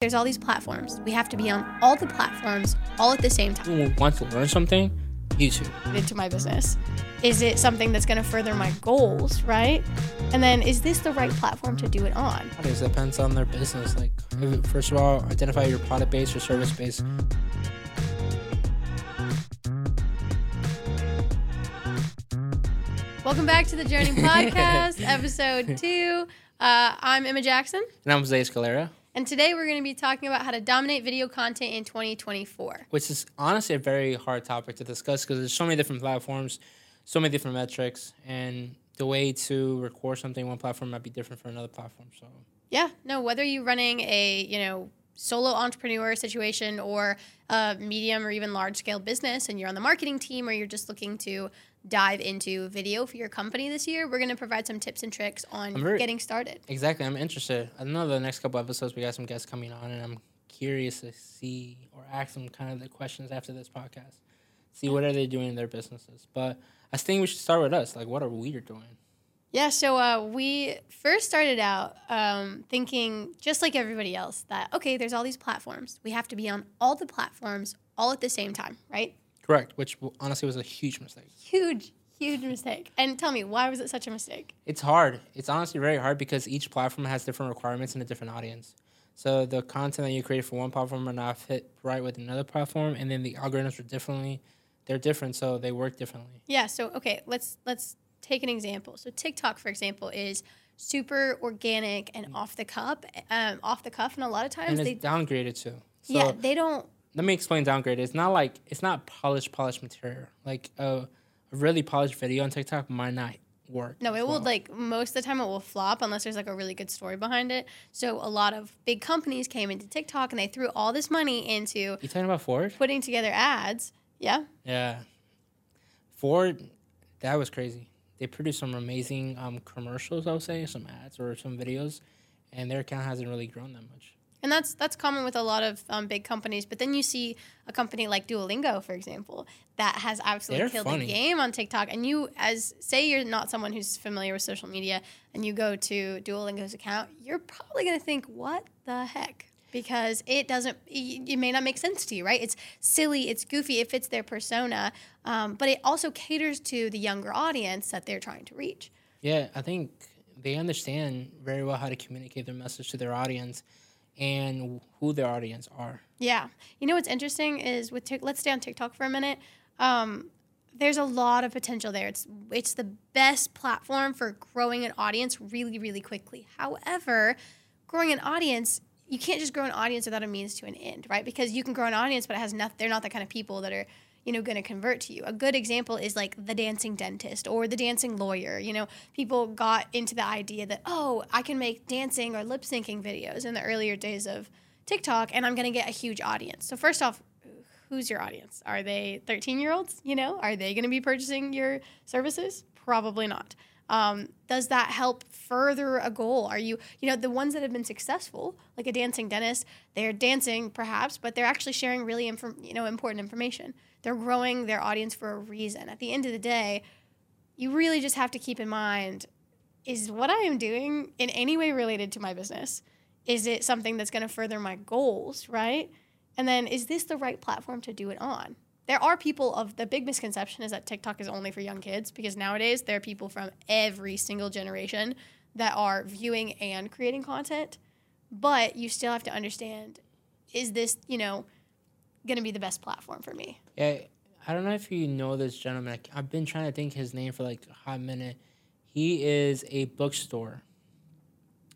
There's all these platforms. We have to be on all the platforms all at the same time. Who wants to learn something? YouTube. Into my business. Is it something that's going to further my goals, right? And then is this the right platform to do it on? It depends on their business. Like, first of all, identify your product base or service base. Welcome back to the Journey Podcast, episode two. Uh, I'm Emma Jackson, And I'm Jose Escalera, and today we're going to be talking about how to dominate video content in 2024. which is honestly a very hard topic to discuss because there's so many different platforms, so many different metrics, and the way to record something on one platform might be different for another platform. So, Yeah, no, whether you're running a, you know, solo entrepreneur situation or a medium or even large scale business and you're on the marketing team or you're just looking to dive into video for your company this year, we're going to provide some tips and tricks on very- getting started. exactly, I'm interested. I know the next couple episodes we got some guests coming on, and I'm curious to see or ask them kind of the questions after this podcast. See what are they doing in their businesses. But I think we should start with us. Like, what are we doing? Yeah, so uh, we first started out um, thinking, just like everybody else, that okay, there's all these platforms. We have to be on all the platforms all at the same time, right? Correct, which honestly was a huge mistake. Huge, huge mistake. And tell me, why was it such a mistake? It's hard. It's honestly very hard because each platform has different requirements and a different audience. So the content that you create for one platform are not fit right with another platform, and then the algorithms are differently. They're different, so they work differently. Yeah. So okay, let's let's take an example. So TikTok, for example, is super organic and off the cuff, um, off the cuff, and a lot of times And they it's downgraded too. So yeah they don't let me explain downgrade. It's not like it's not polished, polished material. Like a, a really polished video on TikTok might not work. no it as will well. like most of the time it will flop unless there's like a really good story behind it. So a lot of big companies came into TikTok and they threw all this money into You talking about Ford? putting together ads. Yeah. Yeah. Ford, that was crazy. They produced some amazing um, commercials, I would say, some ads or some videos, and their account hasn't really grown that much. And that's that's common with a lot of um, big companies. But then you see a company like Duolingo, for example, that has absolutely They're killed funny. the game on TikTok. And you, as say, you're not someone who's familiar with social media, and you go to Duolingo's account, you're probably going to think, "What the heck?" Because it doesn't, it it may not make sense to you, right? It's silly, it's goofy, it fits their persona, um, but it also caters to the younger audience that they're trying to reach. Yeah, I think they understand very well how to communicate their message to their audience and who their audience are. Yeah. You know what's interesting is with let's stay on TikTok for a minute. Um, there's a lot of potential there. It's it's the best platform for growing an audience really really quickly. However, growing an audience you can't just grow an audience without a means to an end, right? Because you can grow an audience, but it has nothing. They're not the kind of people that are you know going to convert to you. A good example is like the dancing dentist or the dancing lawyer. You know, people got into the idea that oh, I can make dancing or lip syncing videos in the earlier days of TikTok, and I'm going to get a huge audience. So first off, who's your audience? Are they 13 year olds? You know, are they going to be purchasing your services? Probably not. Um, does that help further a goal? Are you, you know, the ones that have been successful, like a dancing dentist, they're dancing perhaps, but they're actually sharing really, you know, important information. They're growing their audience for a reason. At the end of the day, you really just have to keep in mind is what I am doing in any way related to my business? Is it something that's going to further my goals, right? And then is this the right platform to do it on? There are people of the big misconception is that TikTok is only for young kids because nowadays there are people from every single generation that are viewing and creating content. But you still have to understand is this, you know, going to be the best platform for me? Yeah, I don't know if you know this gentleman. I've been trying to think his name for like a hot minute. He is a bookstore,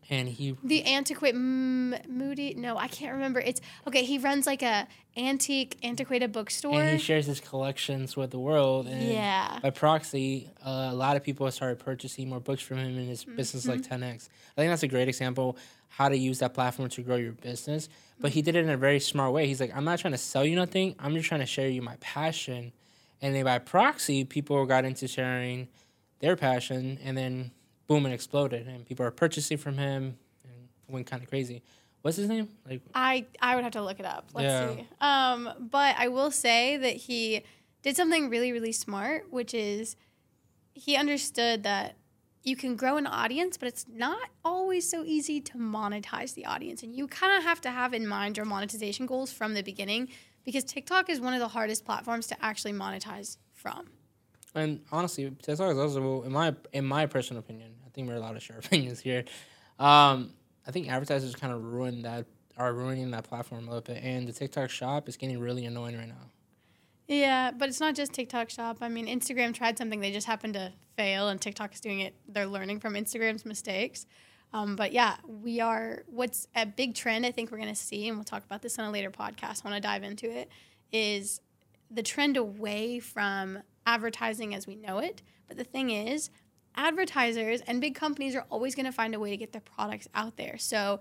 and he The antiquate M- Moody? No, I can't remember. It's okay. He runs like a antique, antiquated bookstore. and he shares his collections with the world. And Yeah. By proxy, uh, a lot of people have started purchasing more books from him, and his business like 10x. I think that's a great example how to use that platform to grow your business. But he did it in a very smart way. He's like, I'm not trying to sell you nothing. I'm just trying to share you my passion. And then by proxy, people got into sharing their passion, and then boom, it exploded, and people are purchasing from him, and went kind of crazy. What's his name? Like, I I would have to look it up. Let's Yeah. see. Um, but I will say that he did something really really smart, which is he understood that you can grow an audience, but it's not always so easy to monetize the audience. And you kind of have to have in mind your monetization goals from the beginning because TikTok is one of the hardest platforms to actually monetize from. And honestly, TikTok is also, in my in my personal opinion, I think we're allowed to share opinions here. Um, I think advertisers kind of ruin that are ruining that platform a little bit, and the TikTok shop is getting really annoying right now. Yeah, but it's not just TikTok shop. I mean, Instagram tried something, they just happened to fail, and TikTok is doing it. They're learning from Instagram's mistakes. Um, but yeah, we are. What's a big trend I think we're going to see, and we'll talk about this on a later podcast. I want to dive into it. Is the trend away from advertising as we know it. But the thing is, advertisers and big companies are always going to find a way to get their products out there. So,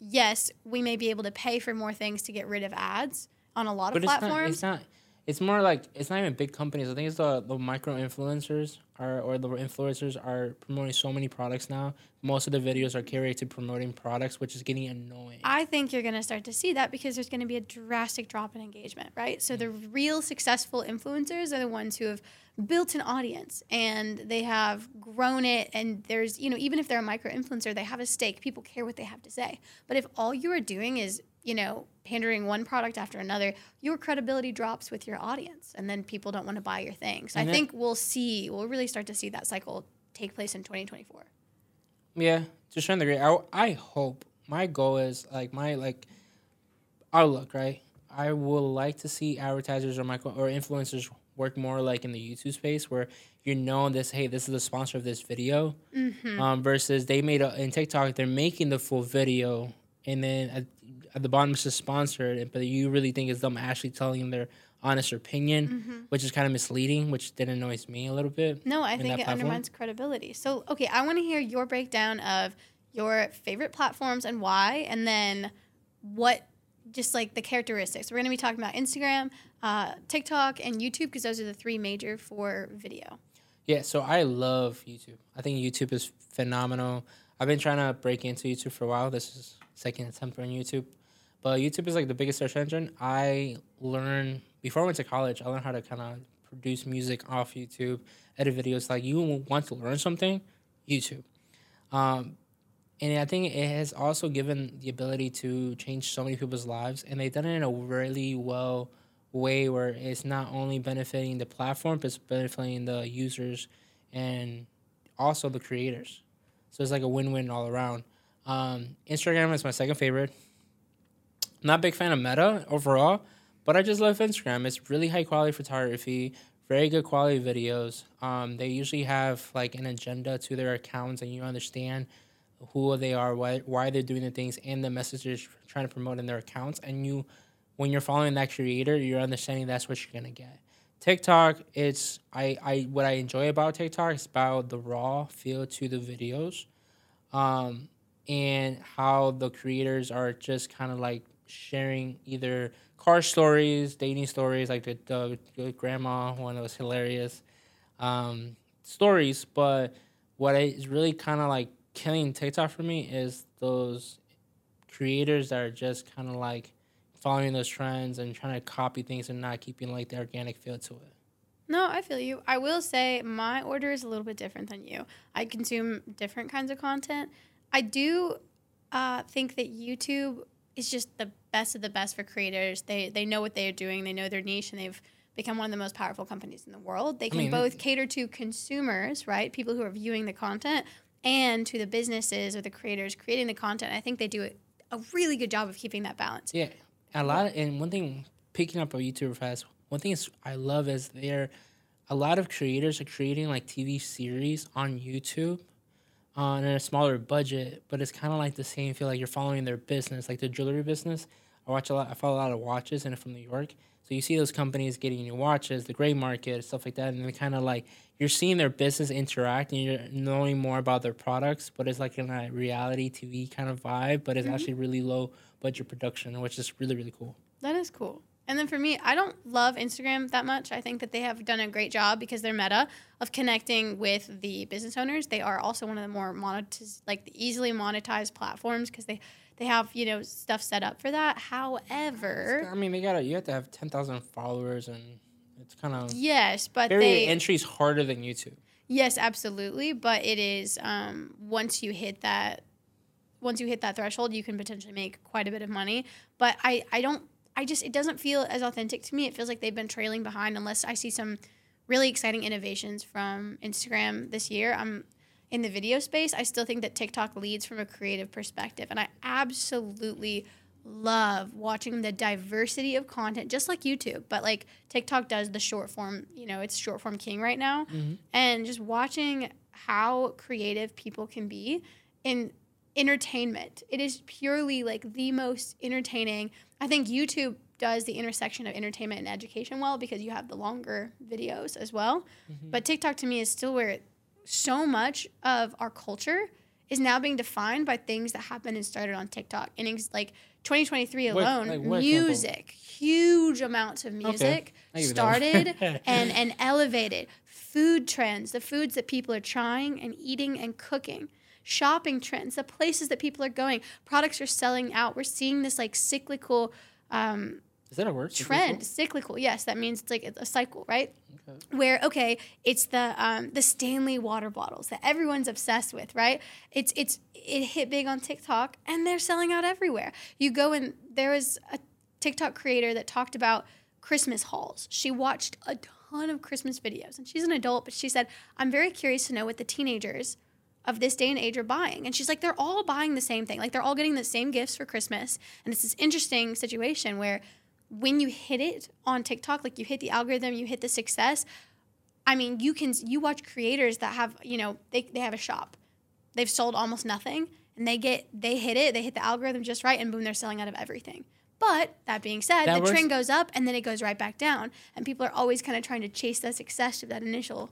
yes, we may be able to pay for more things to get rid of ads on a lot But of platforms. not. It's more like it's not even big companies. I think it's the the micro influencers are or the influencers are promoting so many products now. Most of the videos are curated to promoting products, which is getting annoying. I think you're going to start to see that because there's going to be a drastic drop in engagement, right? So the mm. real successful influencers are the ones who have built an audience and they have grown it and there's, you know, even if they're a micro influencer, they have a stake. People care what they have to say. But if all you are doing is, you know, pandering one product after another, your credibility drops with your audience and then people don't want to buy your things. So I And that- think we'll see, we'll really start to see that cycle take place in 2024. Yeah, to certain degree. I, I hope my goal is like my like outlook, right? I would like to see advertisers or micro or influencers work more like in the YouTube space where you know this. Hey, this is the sponsor of this video. Mm-hmm. Um, versus they made a in TikTok they're making the full video and then uh, at, the bottom it's just sponsored, but you really think it's them actually telling their honest opinion, which is kind of misleading, which did annoys me a little bit. No, I think it platform? undermines credibility. So, okay, I want to hear your breakdown of your favorite platforms and why, and then what, just like the characteristics. We're going to be talking about Instagram, uh, TikTok, and YouTube because those are the three major for video. Yeah, so I love YouTube. I think YouTube is phenomenal. I've been trying to break into YouTube for a while. This is second attempt on YouTube. But YouTube is like the biggest search engine. I learned before I went to college, I learned how to kind of produce music off YouTube, edit videos. Like you want to learn something, YouTube. Um, and I think it has also given the ability to change so many people's lives, and they've done it in a really well way where it's not only benefiting the platform, but it's benefiting the users and also the creators. So it's like a win-win all around. Um, Instagram is my second favorite. Not a big fan of Meta overall, but I just love Instagram. It's really high quality photography, very good quality videos. Um, they usually have like an agenda to their accounts, and you understand who they are, why why they're doing the things, and the messages trying to promote in their accounts. And you, when you're following that creator, you're understanding that's what you're gonna get. TikTok, it's I, I what I enjoy about TikTok is about the raw feel to the videos, um, and how the creators are just kind of like sharing either car stories, dating stories, like the, the, the grandma one that was hilarious, um, stories. But what is really kind of like killing TikTok for me is those creators that are just kind of like following those trends and trying to copy things and not keeping like the organic feel to it. No, I feel you. I will say my order is a little bit different than you. I consume different kinds of content. I do uh, think that YouTube is just the best of the best for creators. They they know what they are doing. They know their niche, and they've become one of the most powerful companies in the world. They can mean- both cater to consumers, right, people who are viewing the content, and to the businesses or the creators creating the content. I think they do a really good job of keeping that balance. Yeah, a lot. Of, and one thing, picking up on YouTube fast. One thing is I love is there, a lot of creators are creating like TV series on YouTube, uh, on a smaller budget, but it's kind of like the same feel like you're following their business, like the jewelry business. I watch a lot. I follow a lot of watches, and from New York. So you see those companies getting new watches, the gray market, stuff like that, and they kind of like you're seeing their business interact, and you're knowing more about their products. But it's like in a reality TV kind of vibe, but it's mm-hmm. actually really low budget production, which is really really cool. That is cool. And then for me, I don't love Instagram that much. I think that they have done a great job because they're meta of connecting with the business owners. They are also one of the more monetiz- like the easily monetized platforms because they they have you know stuff set up for that. However, I mean, they gotta you have to have ten thousand followers, and it's kind of yes, but very they entries harder than YouTube. Yes, absolutely. But it is um, once you hit that, once you hit that threshold, you can potentially make quite a bit of money. But I, I don't, I just, it doesn't feel as authentic to me. It feels like they've been trailing behind unless I see some really exciting innovations from Instagram this year. I'm in the video space. I still think that TikTok leads from a creative perspective, and I absolutely love watching the diversity of content just like YouTube but like TikTok does the short form you know it's short form king right now. Mm-hmm. and just watching how creative people can be in entertainment. It is purely like the most entertaining. I think YouTube does the intersection of entertainment and education well because you have the longer videos as well. But TikTok to me is still where so much of our culture is now being defined by things that happened and started on TikTok. And ex- like 2023 What- alone, like what example? music, huge amounts of music I give you that one. started and and elevated. Food trends, the foods that people are trying and eating and cooking. Shopping trends, the places that people are going. Products are selling out. We're seeing this like cyclical um, Is that a word? trend. Cyclical, yes, that means it's like a cycle, right? Okay. where okay it's the um, the stanley water bottles that everyone's obsessed with right it's it's it hit big on tiktok and they're selling out everywhere you go and there was a tiktok creator that talked about christmas hauls she watched a ton of christmas videos and she's an adult but she said i'm very curious to know what the teenagers of this day and age are buying and she's like they're all buying the same thing like they're all getting the same gifts for christmas and it's this interesting situation where when you hit it on TikTok, like you hit the algorithm, you hit the success. I mean, you can you watch creators that have you know they they have a shop, they've sold almost nothing, and they get they hit it, they hit the algorithm just right, and boom, they're selling out of everything. But that being said, That the works- trend goes up and then it goes right back down, and people are always kind of trying to chase that success of that initial.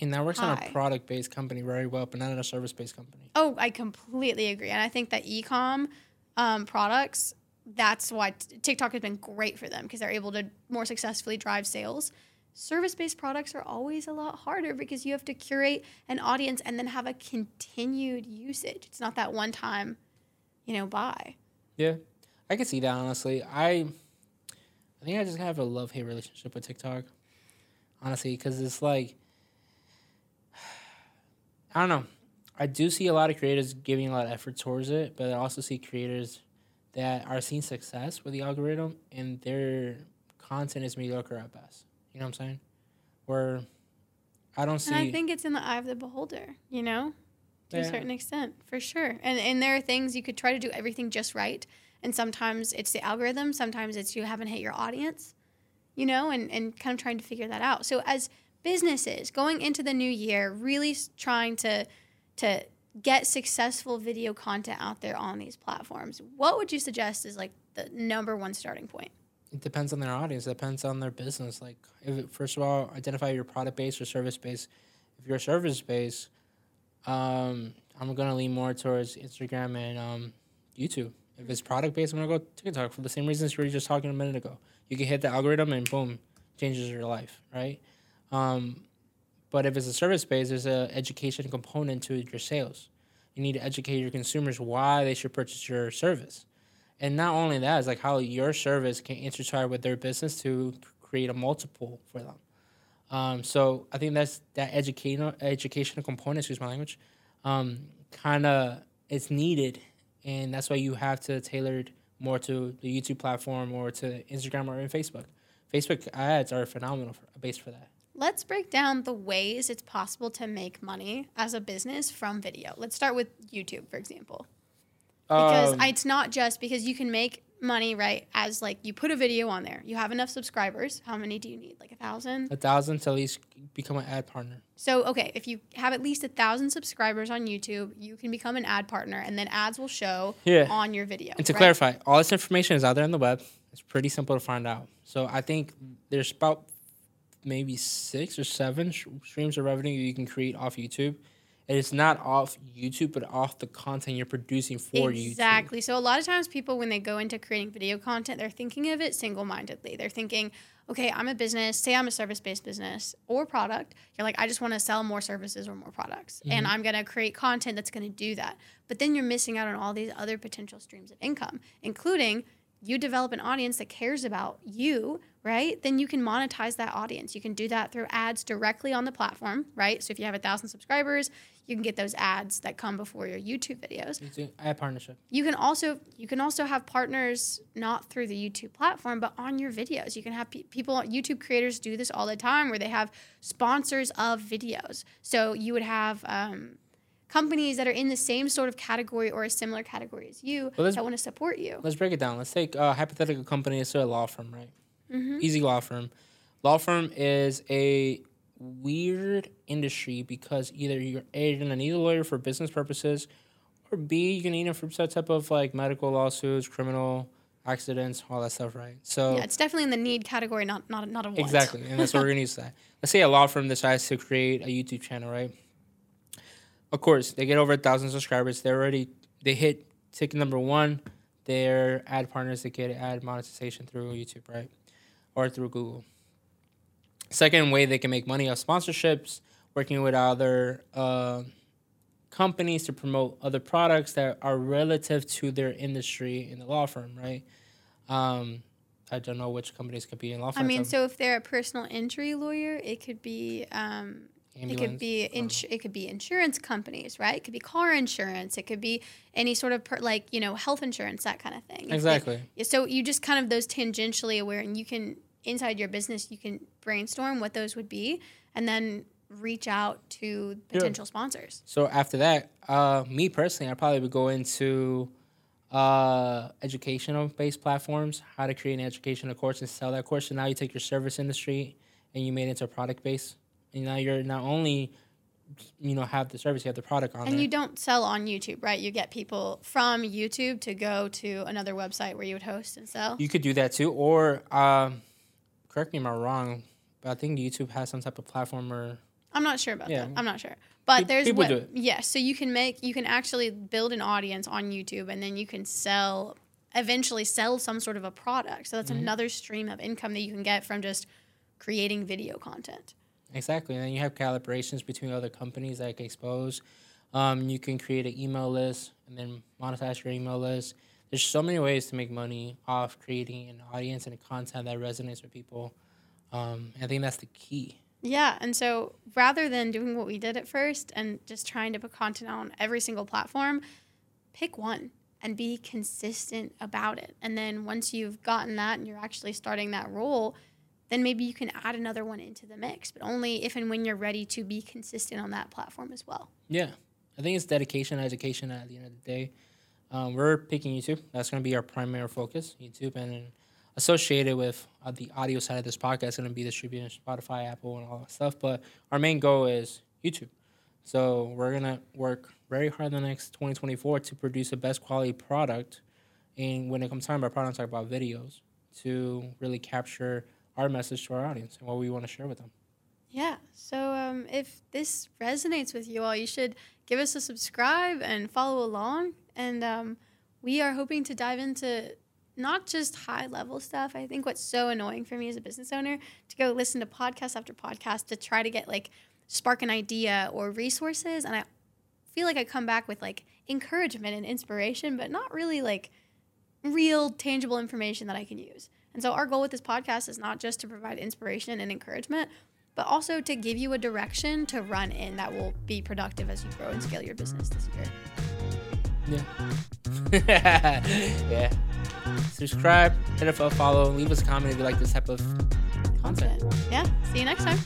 And that works on a product based company very well, but not on a service based company. Oh, I completely agree, and I think that ecom um, products. That's why TikTok has been great for them because they're able to more successfully drive sales. Service based products are always a lot harder because you have to curate an audience and then have a continued usage. It's not that one time, you know, buy. Yeah, I can see that honestly. I, I think I just have a love hate relationship with TikTok, honestly, because it's like, I don't know. I do see a lot of creators giving a lot of effort towards it, but I also see creators that are seeing success with the algorithm and their content is mediocre at best. You know what I'm saying? Where I don't see. And I think it's in the eye of the beholder, you know, to a certain extent, for sure. And and there are things you could try to do everything just right, and sometimes it's the algorithm, sometimes it's you haven't hit your audience, you know, and and kind of trying to figure that out. So as businesses going into the new year, really trying to to get successful video content out there on these platforms, what would you suggest is like the number one starting point? It depends on their audience. It depends on their business. Like, if it, first of all, identify your product base or service base. If you're a service base, um, I'm gonna lean more towards Instagram and um, YouTube. If it's product based, I'm gonna go TikTok for the same reasons we were just talking a minute ago. You can hit the algorithm and boom, changes your life, right? Um, but if it's a service based, there's a education component to your sales. You need to educate your consumers why they should purchase your service. And not only that, it's like how your service can intertwine with their business to create a multiple for them. Um, so I think that's that educational educational component, excuse my language, um, kind of it's needed, and that's why you have to tailor it more to the YouTube platform or to Instagram or even Facebook. Facebook ads are phenomenal for, based for that. Let's break down the ways it's possible to make money as a business from video. Let's start with YouTube, for example. Because Um, it's not just because you can make money, right? As like you put a video on there, you have enough subscribers. How many do you need? Like a thousand? a thousand to at least become an ad partner. So, okay, if you have at least a thousand subscribers on YouTube, you can become an ad partner and then ads will show Yeah. on your video. And to right? clarify, all this information is out there on the web. It's pretty simple to find out. So I think there's about maybe six or seven sh- streams of revenue you can create off YouTube. And it's not off YouTube, but off the content you're producing for YouTube. Exactly. So a lot of times people when they go into creating video content, they're thinking of it single-mindedly. They're thinking, okay, I'm a business, say I'm a service-based business or product. You're like, I just want to sell more services or more products. And mm-hmm. I'm going to create content that's going to do that. But then you're missing out on all these other potential streams of income, including you develop an audience that cares about you, right? Then you can monetize that audience. You can do that through ads directly on the platform, right? So if you have a thousand subscribers, you can get those ads that come before your YouTube videos. YouTube ad partnership. You can also you can also have partners not through the YouTube platform, but on your videos. You can have pe- people YouTube creators do this all the time, where they have sponsors of videos. So you would have. Um, companies that are in the same sort of category or a similar category as you Well, that want to support you. Let's break it down. Let's take a hypothetical company. It's a law firm, right? Mm-hmm. Easy law firm. Law firm is a weird industry because either you're A, you're gonna need a lawyer for business purposes, or B, you're gonna need him for some type of like medical lawsuits, criminal accidents, all that stuff, right? So Yeah, it's definitely in the need category, not not not a want. Exactly, and that's what we're gonna use that. Let's say a law firm decides to create a YouTube channel, right? Of course, they get over a thousand subscribers. They already they hit ticket number one. Their ad partners they get ad monetization through YouTube, right, or through Google. Second way they can make money off sponsorships, working with other uh, companies to promote other products that are relative to their industry in the law firm, right? Um, I don't know which companies could be in law firms. I mean, so if they're a personal injury lawyer, it could be um, it could be don't ins- it could be insurance companies, right? It could be car insurance. It could be any sort of per- like you know health insurance, that kind of thing. Exactly. So you just kind of those tangentially aware, and you can inside your business you can brainstorm what those would be, and then reach out to potential sponsors. So after that, uh, me personally, I probably would go into uh, educational based platforms, how to create an educational course and sell that course. So now you take your service industry and you made it into a product base, and now you're not only you know have the service, you have the product on And there. you don't sell on YouTube, right? You get people from YouTube to go to another website where you would host and sell. You could do that too, or um, correct me if I'm wrong, but I think YouTube has some type of platform or I'm not sure about Yeah. that. I'm not sure. But Pe- there's people what, do it. yes, so you can make you can actually build an audience on YouTube and then you can sell eventually sell some sort of a product. So that's Mm-hmm. another stream of income that you can get from just creating video content. Exactly, and then you have collaborations between other companies like Expose. Um, you can create an email list and then monetize your email list. There's so many ways to make money off creating an audience and a content that resonates with people. Um, I think that's the key. Yeah, and so rather than doing what we did at first and just trying to put content on every single platform, pick one and be consistent about it. And then once you've gotten that and you're actually starting that role, then maybe you can add another one into the mix, but only if and when you're ready to be consistent on that platform as well. Yeah, I think it's dedication, and education at the end of the day. Um, we're picking YouTube. That's going to be our primary focus, YouTube, and associated with uh, the audio side of this podcast, going to be distributed on Spotify, Apple, and all that stuff. But our main goal is YouTube. So we're gonna work very hard in the next 2024 to produce the best quality product. And when it comes time by product, talk about videos to really capture our message to our audience and what we want to share with them. Yeah. So um, if this resonates with you all, you should give us a subscribe and follow along. And um, we are hoping to dive into not just high level stuff. I think what's so annoying for me as a business owner to go listen to podcast after podcast to try to get like spark an idea or resources. And I feel like I come back with like encouragement and inspiration, but not really like real tangible information that I can use. And so our goal with this podcast is not just to provide inspiration and encouragement, but also to give you a direction to run in that will be productive as you grow and scale your business this year. Yeah. yeah. Subscribe, hit a follow, leave us a comment if you like this type of content. Yeah. See you next time.